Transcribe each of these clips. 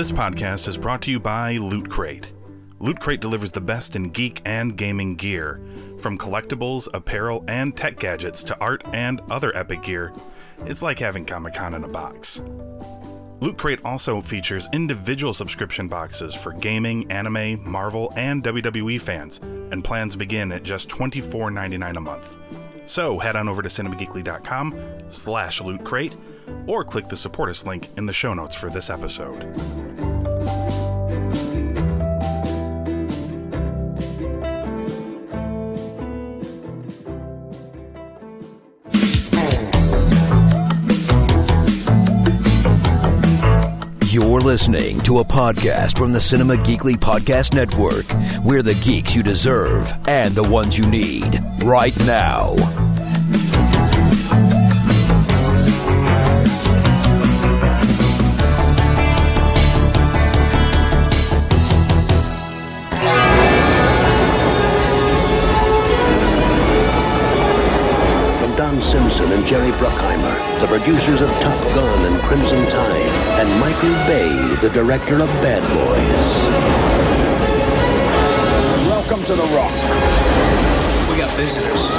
This podcast is brought to you by Loot Crate. Loot Crate delivers the best in geek and gaming gear, from collectibles, apparel, and tech gadgets to art and other epic gear. It's like having Comic Con in a box. Loot Crate also features individual subscription boxes for gaming, anime, Marvel, and WWE fans, and plans begin at just $24.99 a month. So head on over to cinemageekly.com slash loot crate or click the support us link in the show notes for this episode. You're listening to a podcast from the Cinema Geekly Podcast Network. We're the geeks you deserve and the ones you need right now. Simpson and Jerry Bruckheimer, the producers of Top Gun and Crimson Tide, and Michael Bay, the director of Bad Boys. Welcome to the Rock. We got visitors.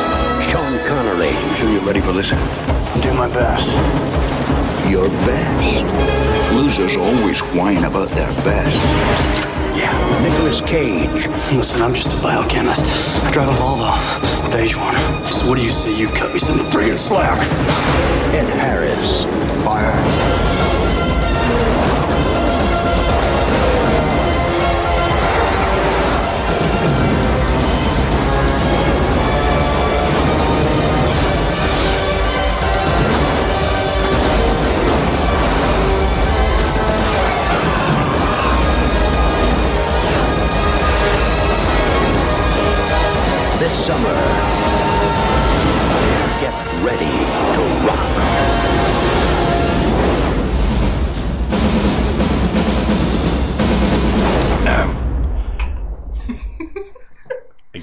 Sean Connery, You sure you're ready for this? I'll do my best. your best. Losers always whine about their best. Yeah. Nicolas Cage, Listen, I'm just a biochemist. I drive a Volvo, beige one. So what do you say you cut me some friggin' slack? Ed Harris, Fire.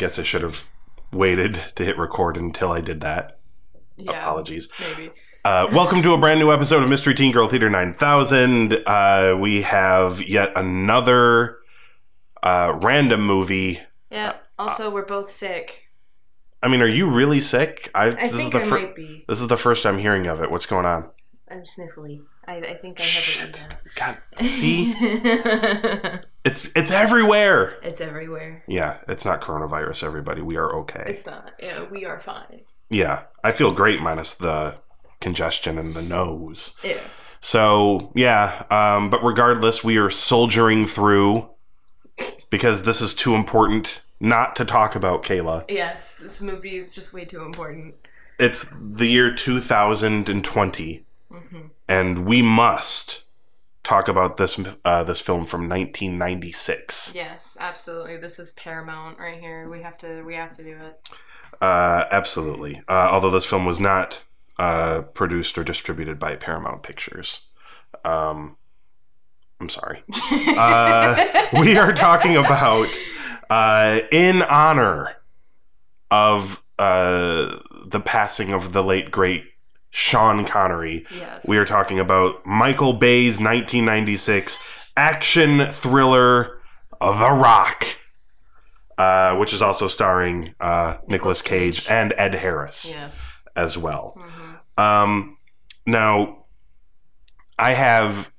Guess I should have waited to hit record until I did that. Yeah, Apologies. Maybe. Uh, welcome to a brand new episode of Mystery Teen Girl Theater 9000. Uh, we have yet another uh, random movie. Yeah. Also, we're both sick. I mean, are you really sick? I, this think is the I fir- might be. This is the first I'm hearing of it. What's going on? I'm sniffly. I, I think I Shit. have it. God, see. it's it's everywhere. it's everywhere. Yeah, it's not coronavirus. Everybody, we are okay. It's not. Yeah, we are fine. Yeah, I feel great minus the congestion in the nose. Yeah. So yeah, um, but regardless, we are soldiering through because this is too important not to talk about. Kayla, Yes, this movie is just way too important. it's the year 2020, Mm-hmm. and we must talk about this uh, this film from 1996. Yes, absolutely. This is Paramount right here. We have to. We have to do it. Uh, absolutely. Uh, although this film was not uh, produced or distributed by Paramount Pictures. Um, I'm sorry. uh, we are talking about uh, in honor of uh, the passing of the late great Sean Connery. Yes. We are talking about Michael Bay's 1996 action thriller The Rock, uh, which is also starring uh, Nicolas Cage, and Ed Harris Yes. as well. Mhm. Um, now, I have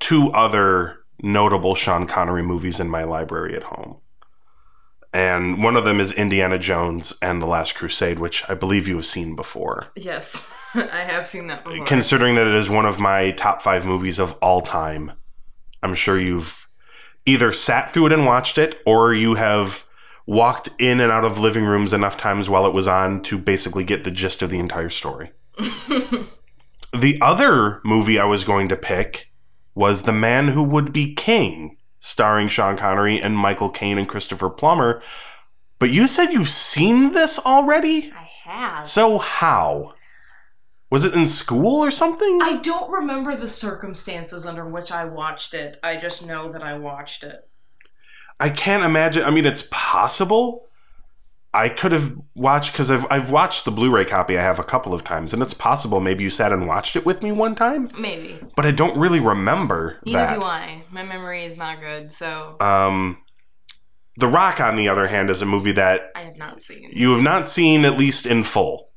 two other notable Sean Connery movies in my library at home. And one of them is Indiana Jones and The Last Crusade, which I believe you have seen before. Yes, I have seen that before. Considering that it is one of my top five movies of all time, I'm sure you've either sat through it and watched it, or you have walked in and out of living rooms enough times while it was on to basically get the gist of the entire story. the other movie I was going to pick was The Man Who Would Be King, starring Sean Connery and Michael Caine and Christopher Plummer. But you said you've seen this already? I have. So how? Was it in school or something? I don't remember the circumstances under which I watched it. I just know that I watched it. I can't imagine. I mean, it's possible, I could have watched because I've I've watched the Blu-ray copy I have a couple of times, and it's possible maybe you sat and watched it with me one time, Maybe. but I don't really remember Neither that. do I. My memory is not good, so Um, The Rock, on the other hand, is a movie that I have not seen. you have not seen at least in full.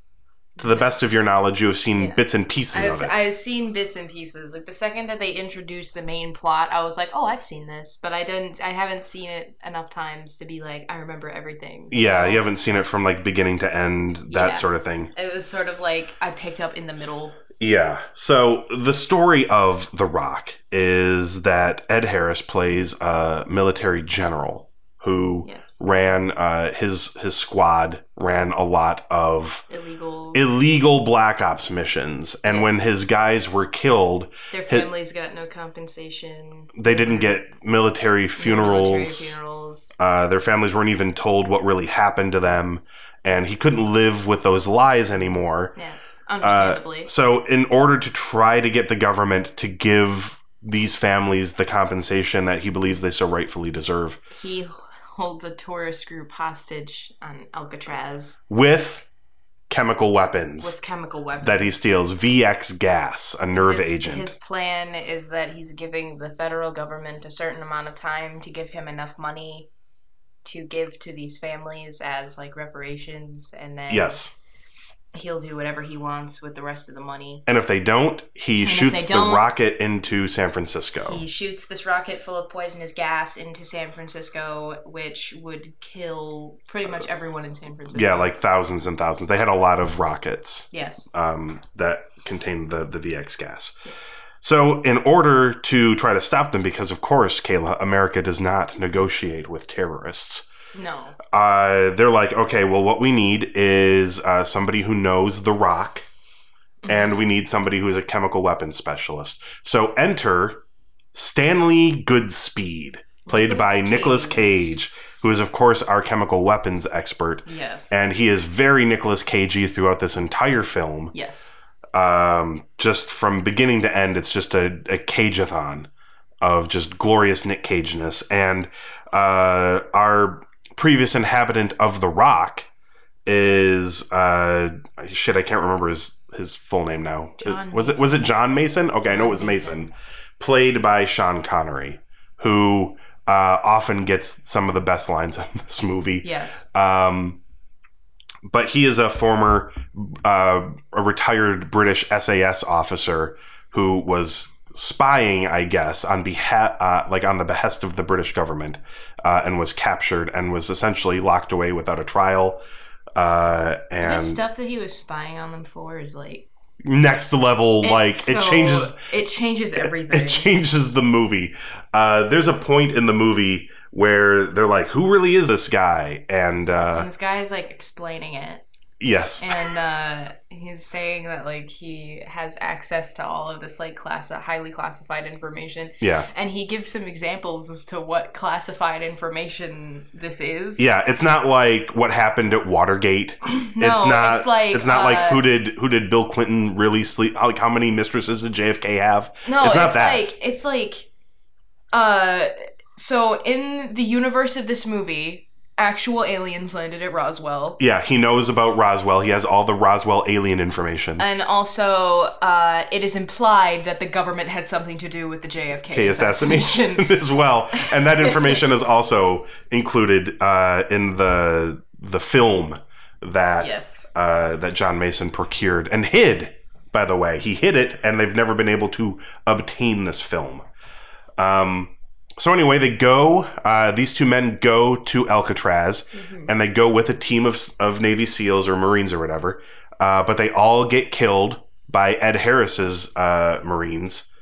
To the best of your knowledge, you have seen Yeah. bits and pieces of I've, it. I've seen bits and pieces. Like the second that they introduced the main plot, I was like, "Oh, I've seen this," but I didn't. I haven't seen it enough times to be like, I remember everything. yeah, you haven't seen it from like beginning to end, that Yeah. sort of thing. It was sort of like I picked up in the middle. Yeah. So the story of The Rock is that Ed Harris plays a military general who Yes. ran uh, his his squad ran a lot of Illegal. illegal black ops missions, and when his guys were killed, Their families got no compensation. they didn't get military funerals. Military funerals. Uh, their families weren't even told what really happened to them, and he couldn't live with those lies anymore. Yes, Uh, understandably. so, in order to try to get the government to give these families the compensation that he believes they so rightfully deserve, he holds a tourist group hostage on Alcatraz with chemical weapons with chemical weapons. that he steals, VX gas, a nerve His- agent. His plan is that he's giving the federal government a certain amount of time to give him enough money to give to these families as like reparations, and then yes. He'll do whatever he wants with the rest of the money. And if they don't, he if shoots the don't- rocket into San Francisco. He shoots this rocket full of poisonous gas into San Francisco, which would kill pretty much everyone in San Francisco. yeah, like thousands and thousands. They had a lot of rockets. yes, um, that contained the, the VX gas. yes, So, in order to try to stop them, because of course, Kayla, America does not negotiate with terrorists, no, uh, they're like, okay, well, what we need is uh, somebody who knows The Rock, and we need somebody who is a chemical weapons specialist. So, enter Stanley Goodspeed, played by Nicolas Nicolas Cage. Cage, who is, of course, our chemical weapons expert. yes, And he is very Nicolas Cagey throughout this entire film yes. um, just from beginning to end, it's just a, a cageathon of just glorious Nick Cageness. And uh, our previous inhabitant of the Rock is uh, shit. I can't remember his his full name now. John was it was it John Mason? Okay, I know it was Mason, played by Sean Connery, who uh, often gets some of the best lines in this movie. Yes. Um, but he is a former, uh, a retired British SAS officer who was spying, I guess, on behalf, uh, like on the behest of the British government, uh, and was captured and was essentially locked away without a trial. Uh, and The stuff that he was spying on them for is like next level, like it's it changes. It changes everything. It changes the movie. Uh, there's a point in the movie where they're like, "Who really is this guy?" And uh, and this guy is like explaining it, yes, and uh, he's saying that like he has access to all of this like class, highly classified information. yeah. And he gives some examples as to what classified information this is. Yeah, it's not like what happened at Watergate. No, it's not. it's like, it's not like uh, who did who did Bill Clinton really sleep? Like how many mistresses did JFK have? No, it's it's, not that. like it's like uh so in the universe of this movie, actual aliens landed at Roswell. yeah, he knows about Roswell. He has all the Roswell alien information. And also, uh, it is implied that the government had something to do with the JFK Okay, assassination as well, and that information is also included uh, in the the film that Yes. uh, that John Mason procured and hid. By the way, he hid it, and they've never been able to obtain this film. Um, so anyway, they go. Uh, these two men go to Alcatraz, and they go with a team of of Navy SEALs or Marines or whatever. Uh, but they all get killed by Ed Harris's uh, Marines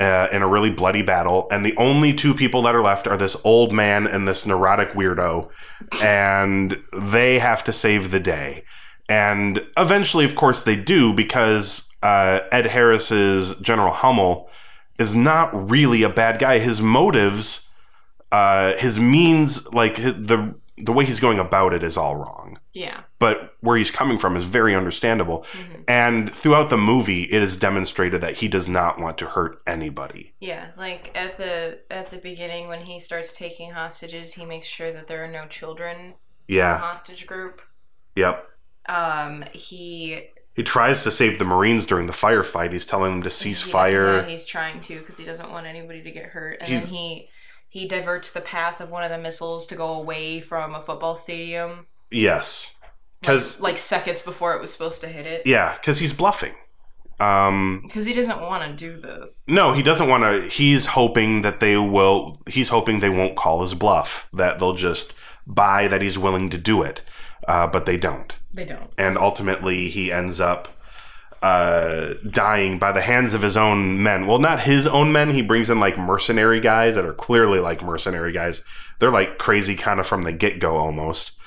uh, in a really bloody battle, and the only two people that are left are this old man and this neurotic weirdo, and they have to save the day. And eventually, of course, they do because uh, Ed Harris's General Hummel is not really a bad guy. His motives, uh, his means, like hi- the the way he's going about it, is all wrong Yeah. but where he's coming from is very understandable. And throughout the movie, it is demonstrated that he does not want to hurt anybody. Yeah, like at the at the beginning when he starts taking hostages, he makes sure that there are no children Yeah. hostage group. Yep. Um, he He tries to save the Marines during the firefight. He's telling them to cease he- fire. Yeah, he's trying to because he doesn't want anybody to get hurt, and He's- then he he diverts the path of one of the missiles to go away from a football stadium, yes. Because like seconds before it was supposed to hit it. yeah, because he's bluffing. Um, Because he doesn't want to do this. no, he doesn't want to. He's hoping that they will. He's hoping they won't call his bluff. That they'll just buy that he's willing to do it. Uh, but they don't. They don't. and ultimately he ends up uh, dying by the hands of his own men. Well, not his own men. He brings in like mercenary guys that are clearly like mercenary guys. They're like crazy kind of from the get go almost.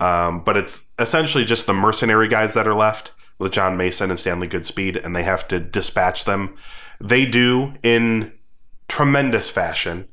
Um, but it's essentially just the mercenary guys that are left with John Mason and Stanley Goodspeed, and they have to dispatch them. They do in tremendous fashion.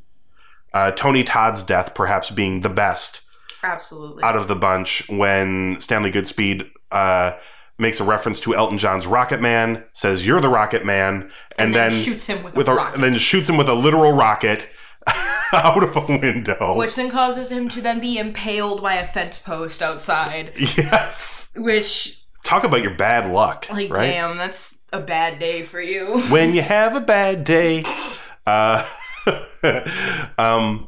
Uh, Tony Todd's death, perhaps being the best Absolutely. out of the bunch when Stanley Goodspeed uh, makes a reference to Elton John's Rocket Man, says "You're the Rocket Man," and, And then, then shoots him with a rocket. and then shoots him with a literal rocket out of a window. which then causes him to then be impaled by a fence post outside. yes, Which, talk about your bad luck, like, right? damn, that's a bad day for you. When you have a bad day, uh, um,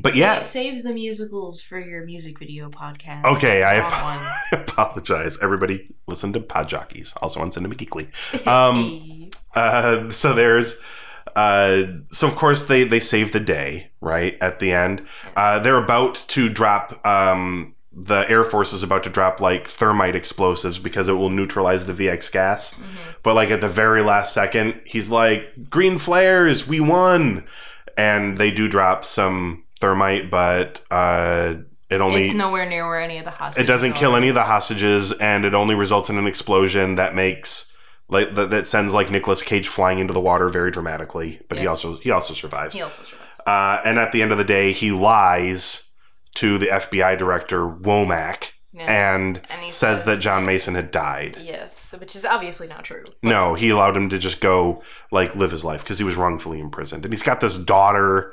but yeah, Save the musicals for your music video podcast. Okay, I, ap- apologize. Everybody, listen to Pod Jockeys, also on Cinema Geekly. Um, uh, so there's, uh, so of course they they save the day right at the end. Uh, they're about to drop. Um, the Air Force is about to drop like thermite explosives because it will neutralize the VX gas. But like at the very last second, he's like, "Green flares, we won!" And they do drop some thermite, but uh, it only It's nowhere near where any of the hostages it doesn't kill any of the hostages and it only results in an explosion that makes like that, that sends like Nicolas Cage flying into the water very dramatically but he also he also survives He also survives. uh, and at the end of the day he lies to the FBI director Womack Yes. and, And says, says that John Mason had died Yes, which is obviously not true. no he allowed him to just go like live his life because he was wrongfully imprisoned and he's got this daughter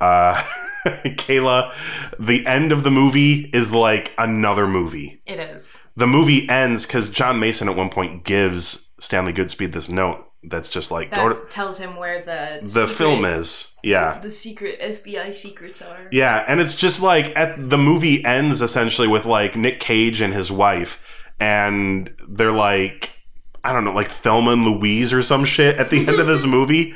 uh Kayla the end of the movie is like another movie It is. the movie ends because John Mason at one point gives Stanley Goodspeed this note that's just like That go to, tells him where the the secret- film is. Yeah. the secret FBI secrets are. Yeah, and it's just like at the movie ends essentially with like Nick Cage and his wife and they're like I don't know, like Thelma and Louise or some shit at the end of this movie.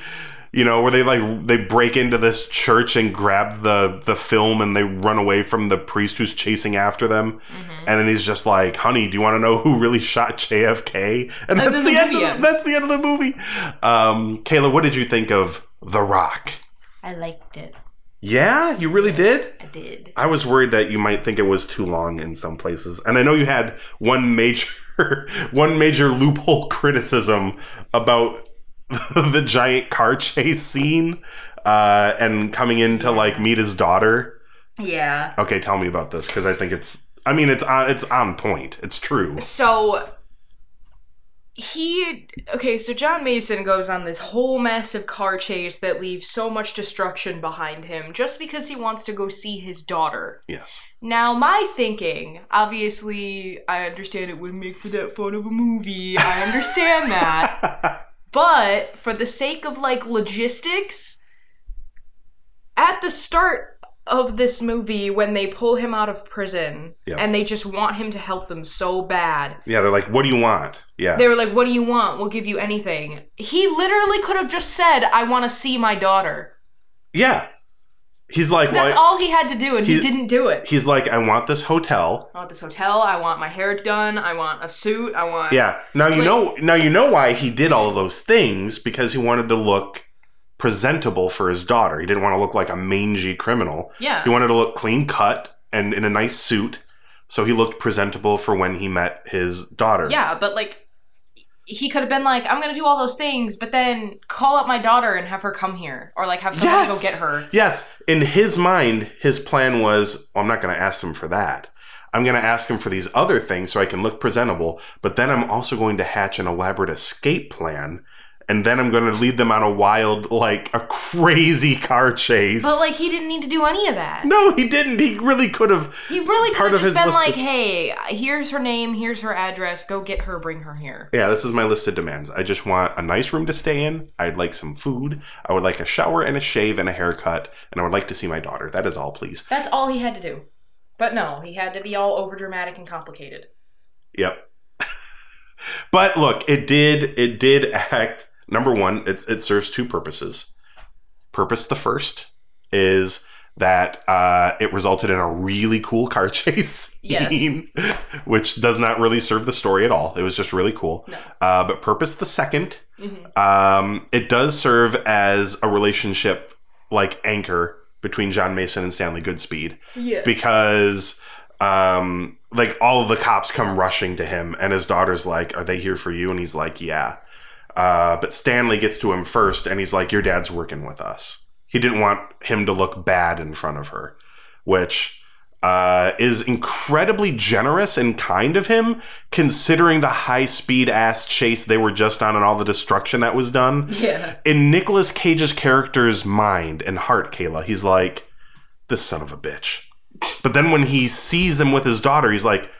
You know, where they like they break into this church and grab the the film and they run away from the priest who's chasing after them. And then he's just like, "Honey, do you want to know who really shot JFK?" And that's then the, the end. Of, that's the end of the movie. Um, Kayla, what did you think of The Rock? I liked it. Yeah, you really did. I did. I was worried that you might think it was too long in some places, and I know you had one major, one major loophole criticism about the giant car chase scene, uh, and coming in to like meet his daughter. Yeah. Okay, tell me about this because I think it's. I mean, it's on. It's on point. It's true. So he okay, so John Mason goes on this whole massive car chase that leaves so much destruction behind him just because he wants to go see his daughter. Yes. Now, my thinking, obviously, I understand it would make for that fun of a movie. I understand that. But for the sake of like logistics, at the start of this movie, when they pull him out of prison Yeah. and they just want him to help them so bad, Yeah, they're like, "What do you want?" Yeah. they were like, What do you want? We'll give you anything. He literally could have just said, I want to see my daughter. yeah. He's like, That's well, all he had to do, and he, He- didn't do it. he's like, I want this hotel. I want this hotel. I want my hair done. I want a suit. I want. Yeah. Now you Like- know. Now you know why he did all of those things because he wanted to look presentable for his daughter. He didn't want to look like a mangy criminal. Yeah. He wanted to look clean cut and in a nice suit, so he looked presentable for when he met his daughter. Yeah, but like, he could have been like, I'm gonna do all those things, but then call up my daughter and have her come here, or like have someone Yes! go get her. Yes. In his mind, his plan was, well, I'm not going to ask him for that. I'm going to ask him for these other things so I can look presentable, but then I'm also going to hatch an elaborate escape plan and then I'm going to lead them on a wild, like a crazy car chase. But like he didn't need to do any of that. no, he didn't. He really could have. He really could part have of just his been like, of- "Hey, here's her name, here's her address. Go get her, bring her here." Yeah, this is my list of demands. I just want a nice room to stay in. I'd like some food. I would like a shower and a shave and a haircut, and I would like to see my daughter. That is all, please. That's all he had to do. But no, he had to be all over dramatic and complicated. Yep. but look, it did it did act number one, it's it serves two purposes. Purpose the first is that uh, it resulted in a really cool car chase Yes. scene, which does not really serve the story at all. It was just really cool. Uh, but purpose the 2nd um, it does serve as a relationship like anchor between John Mason and Stanley Goodspeed. Yeah. Because um, like all of the cops come rushing to him, and his daughter's like, "Are they here for you?" And he's like, "Yeah." Uh, but Stanley gets to him first, and he's like, "Your dad's working with us." He didn't want him to look bad in front of her, which uh, is incredibly generous and kind of him, considering the high speed ass chase they were just on and all the destruction that was done. Yeah. In Nicolas Cage's character's mind and heart, Kayla, he's like, "This son of a bitch." But then when he sees them with his daughter, he's like,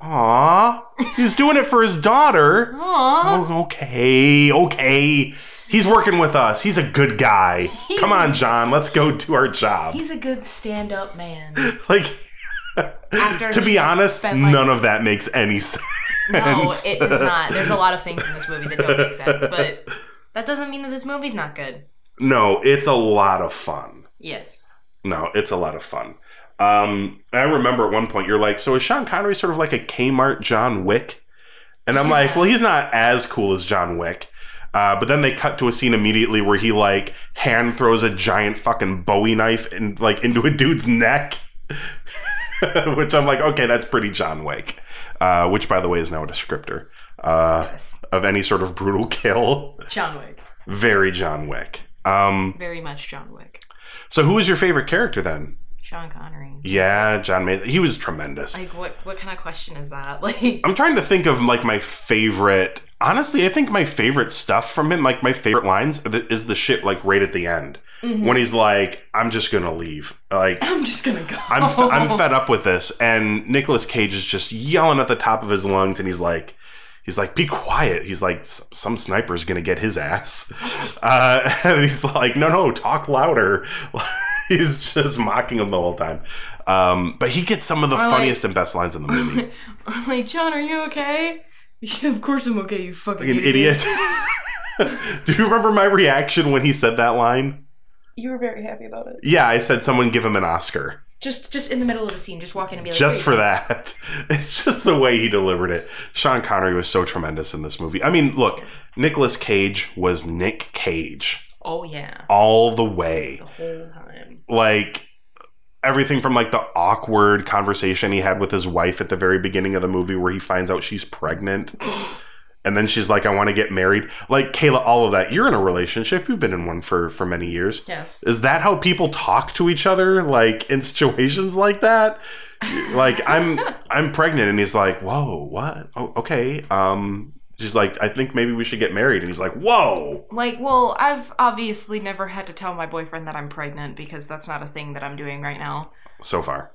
"Aw, he's doing it for his daughter." Oh, okay, okay. He's working with us. He's a good guy. Come on, John. Let's go do our job. He's a good stand-up man. Like, After to be honest, spent, like- none of that makes any sense. No, it does not. There's a lot of things in this movie that don't make sense, but that doesn't mean that this movie's not good. No, it's a lot of fun. Yes. No, it's a lot of fun. Um, I remember at one point you're like, so is Sean Connery sort of like a Kmart John Wick? And I'm like, well, he's not as cool as John Wick. Uh, but then they cut to a scene immediately where he like hand throws a giant fucking Bowie knife and like into a dude's neck, which I'm like, okay, that's pretty John Wick. Uh, which, by the way, is now a descriptor uh, Yes. of any sort of brutal kill. John Wick. Very John Wick. Um, Very much John Wick. so, who was your favorite character then? Sean Connery. Yeah, John Mason. He was tremendous. Like what what kind of question is that? Like I'm trying to think of like my favorite. Honestly, I think my favorite stuff from him, like my favorite lines, are the- is the shit like right at the end mm-hmm. when he's like, "I'm just gonna leave." Like I'm just gonna go. I'm f- I'm fed up with this, and Nicolas Cage is just yelling at the top of his lungs, and he's like. He's like, be quiet. He's like, "S- some sniper's gonna get his ass. Uh, and he's like, no, no, talk louder. he's just mocking him the whole time. Um, but he gets some of the like- funniest and best lines in the movie. I'm like, John, are you okay? Yeah, of course I'm okay, you fucking Like an idiot. Do you remember my reaction when he said that line? You were very happy about it. Yeah, I said someone give him an Oscar. Just just in the middle of the scene, just walk in and be like, Just "Wait, for that. It's just the way he delivered it. Sean Connery was so tremendous in this movie. I mean, look, Nicolas Cage was Nick Cage Oh yeah. all the way. The whole time. Like everything from like the awkward conversation he had with his wife at the very beginning of the movie where he finds out she's pregnant. And then she's like, I want to get married. Like, Kayla, all of that. You're in a relationship. You've been in one for, for many years. Yes. Is that how people talk to each other, like in situations like that? Like, I'm I'm pregnant, and he's like, "Whoa, what? Oh, okay." Um, she's like, "I think maybe we should get married," and he's like, "Whoa." Like, well, I've obviously never had to tell my boyfriend that I'm pregnant because that's not a thing that I'm doing right now. So far,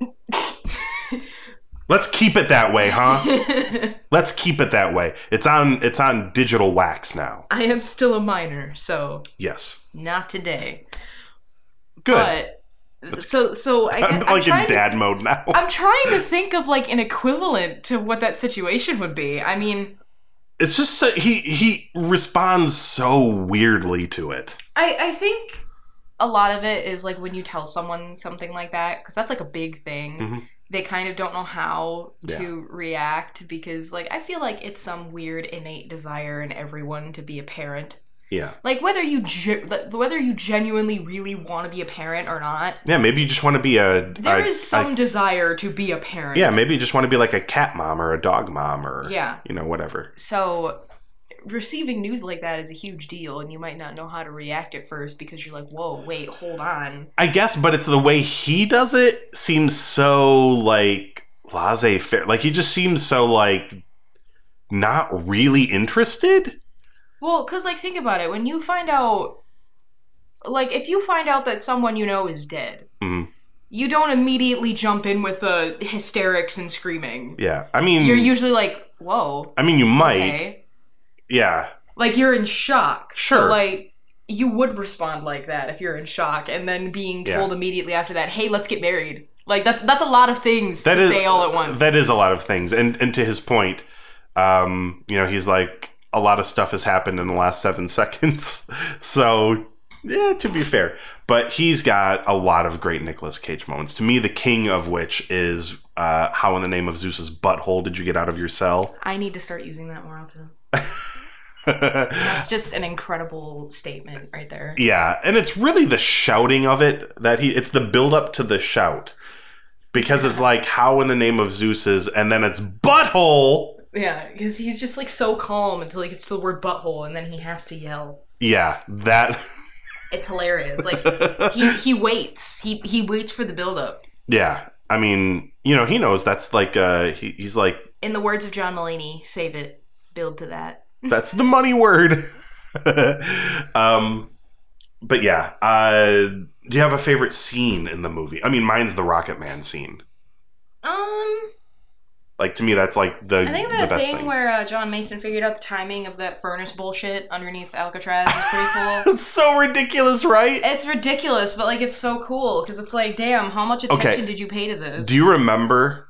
let's keep it that way, huh? let's keep it that way. It's on it's on digital wax now. I am still a minor, so Yes, not today. good. But so so I I'm guess, I'm like in to- dad mode now. I'm trying to think of like an equivalent to what that situation would be. I mean, It's just so, he he responds so weirdly to it. I I think a lot of it is like when you tell someone something like that because that's like a big thing. Mhm. They kind of don't know how Yeah. to react because like I feel like it's some weird innate desire in everyone to be a parent. Yeah. Like whether you ge- whether you genuinely really want to be a parent or not, Yeah, maybe you just want to be a. there a- is some a- desire to be a parent. yeah, maybe you just want to be like a cat mom or a dog mom or Yeah. you know whatever. So receiving news like that is a huge deal and you might not know how to react at first because you're like, "Whoa, wait, hold on." I guess, but it's the way he does it seems so like laissez faire. Like he just seems so like not really interested. Well, because, like, think about it. When you find out, like, if you find out that someone you know is dead, Mm-hmm. you don't immediately jump in with the hysterics and screaming. Yeah, I mean, You're usually like, whoa. I mean, you might. Okay. Yeah, Like, you're in shock. So, Sure. like, you would respond like that if you're in shock, and then being Yeah. told immediately after that, hey, let's get married. Like, that's that's a lot of things that to is say all at once. That is a lot of things, and and to his point, um, you know, he's like a lot of stuff has happened in the last seven seconds. so, yeah, to be fair, but he's got a lot of great Nicolas Cage moments. To me, the king of which is uh, "How in the name of Zeus's butthole did you get out of your cell?" I need to start using that more often. That's just an incredible statement right there. Yeah, and it's really the shouting of it that he it's the build up to the shout. Because it's like how in the name of Zeus's and then it's butthole. Yeah, because he's just like so calm until he gets to the word butthole, and then he has to yell. Yeah, that It's hilarious. Like he he waits. He he waits for the build up. Yeah. I mean, you know, he knows that's like uh he, he's like In the words of John Mulaney, save it, build to that. That's the money word. um but yeah, uh do you have a favorite scene in the movie? I mean, mine's the Rocket Man scene. Um, Like to me that's like the I think the the best thing, thing. where uh, John Mason figured out the timing of that furnace bullshit underneath Alcatraz is pretty cool. it's so ridiculous, right? It's ridiculous, but like it's so cool because it's like, damn, how much attention Okay. did you pay to this? Do you remember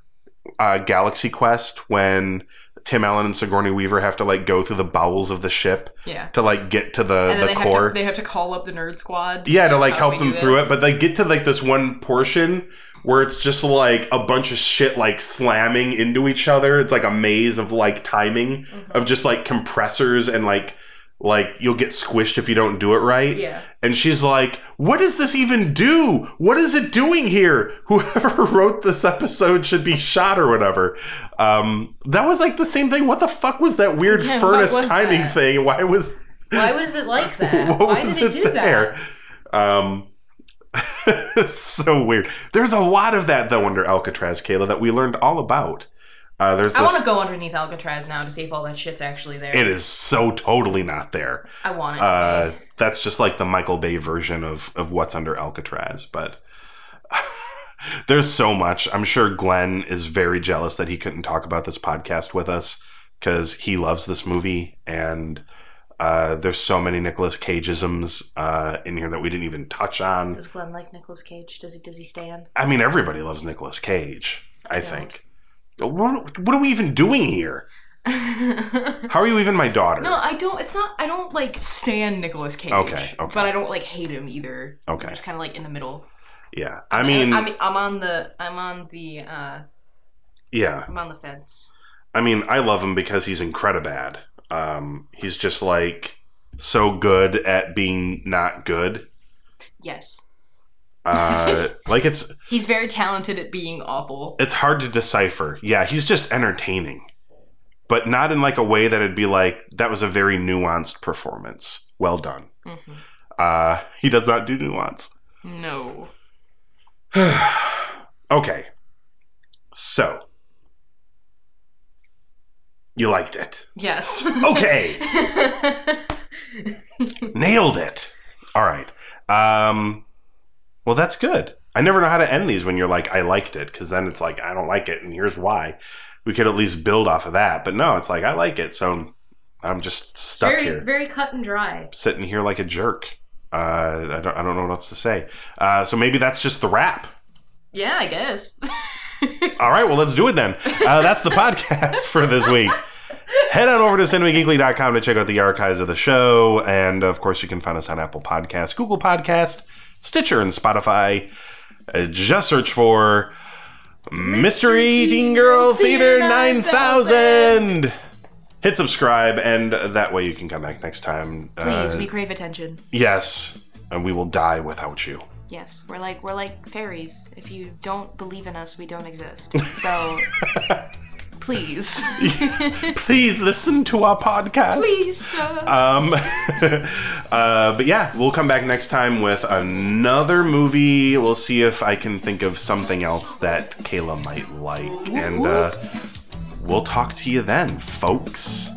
uh, Galaxy Quest when Tim Allen and Sigourney Weaver have to like go through the bowels of the ship Yeah. to like get to the the they core? have to they have to call up the nerd squad. yeah, to like help them through it, but they get to like this one portion where it's just like a bunch of shit like slamming into each other. It's like a maze of like timing Mm-hmm. of just like compressors and like like you'll get squished if you don't do it right. Yeah. And she's like, "What does this even do? What is it doing here? Whoever wrote this episode should be shot or whatever." Um, that was like the same thing. What the fuck was that weird Yeah, furnace timing that? thing? Why was Why was it like that? Why was did it it do there? that? Um, so weird. There's a lot of that though under Alcatraz, Kayla, that we learned all about. Uh, there's I want to go underneath Alcatraz now to see if all that shit's actually there. It is so totally not there. I want it. To Uh, be. that's just like the Michael Bay version of of what's under Alcatraz, but. There's so much. I'm sure Glenn is very jealous that he couldn't talk about this podcast with us because he loves this movie and uh, there's so many Nicolas Cageisms uh, in here that we didn't even touch on. Does Glenn like Nicolas Cage? Does he? Does he stand? I mean, everybody loves Nicolas Cage. I think. What, what are we even doing here? How are you even my daughter? No, I don't. It's not. I don't like stand Nicolas Cage. Okay, okay. But I don't like hate him either. Okay. I'm just kind of like in the middle. yeah, I mean, I mean, I'm on the. I'm on the. uh yeah, I'm on the fence. I mean, I love him because he's incredibad. Um, he's just like so good at being not good. Yes, Uh, like it's he's very talented at being awful. it's hard to decipher. Yeah, he's just entertaining, but not in like a way that'd be like that was a very nuanced performance. Well done. Uh, he does not do nuance. No. Okay. So. You liked it. Yes. Okay. Nailed it. All right. Um well that's good. I never know how to end these when you're like I liked it cuz then it's like I don't like it and here's why. We could at least build off of that. But no, it's like I like it. So I'm just stuck very, here. very cut and dry. sitting here like a jerk. Uh, I don't I don't know what else to say. Uh, so maybe that's just the wrap. Yeah, I guess. All right, well, let's do it then. Uh, that's the podcast for this week. Head on over to cinemageekly.com to check out the archives of the show. And of course, you can find us on Apple Podcasts, Google Podcast, Stitcher, and Spotify. Uh, just search for Mystery Teen Girl Theater 9000. Hit subscribe, and that way you can come back next time. Please, Uh, we crave attention. yes, and we will die without you. Yes, we're like we're like fairies. If you don't believe in us, we don't exist. So please, Please listen to our podcast. please. Uh, Um, uh, but yeah, we'll come back next time with another movie. We'll see if I can think of something else that Kayla might like. And uh, we'll talk to you then, folks.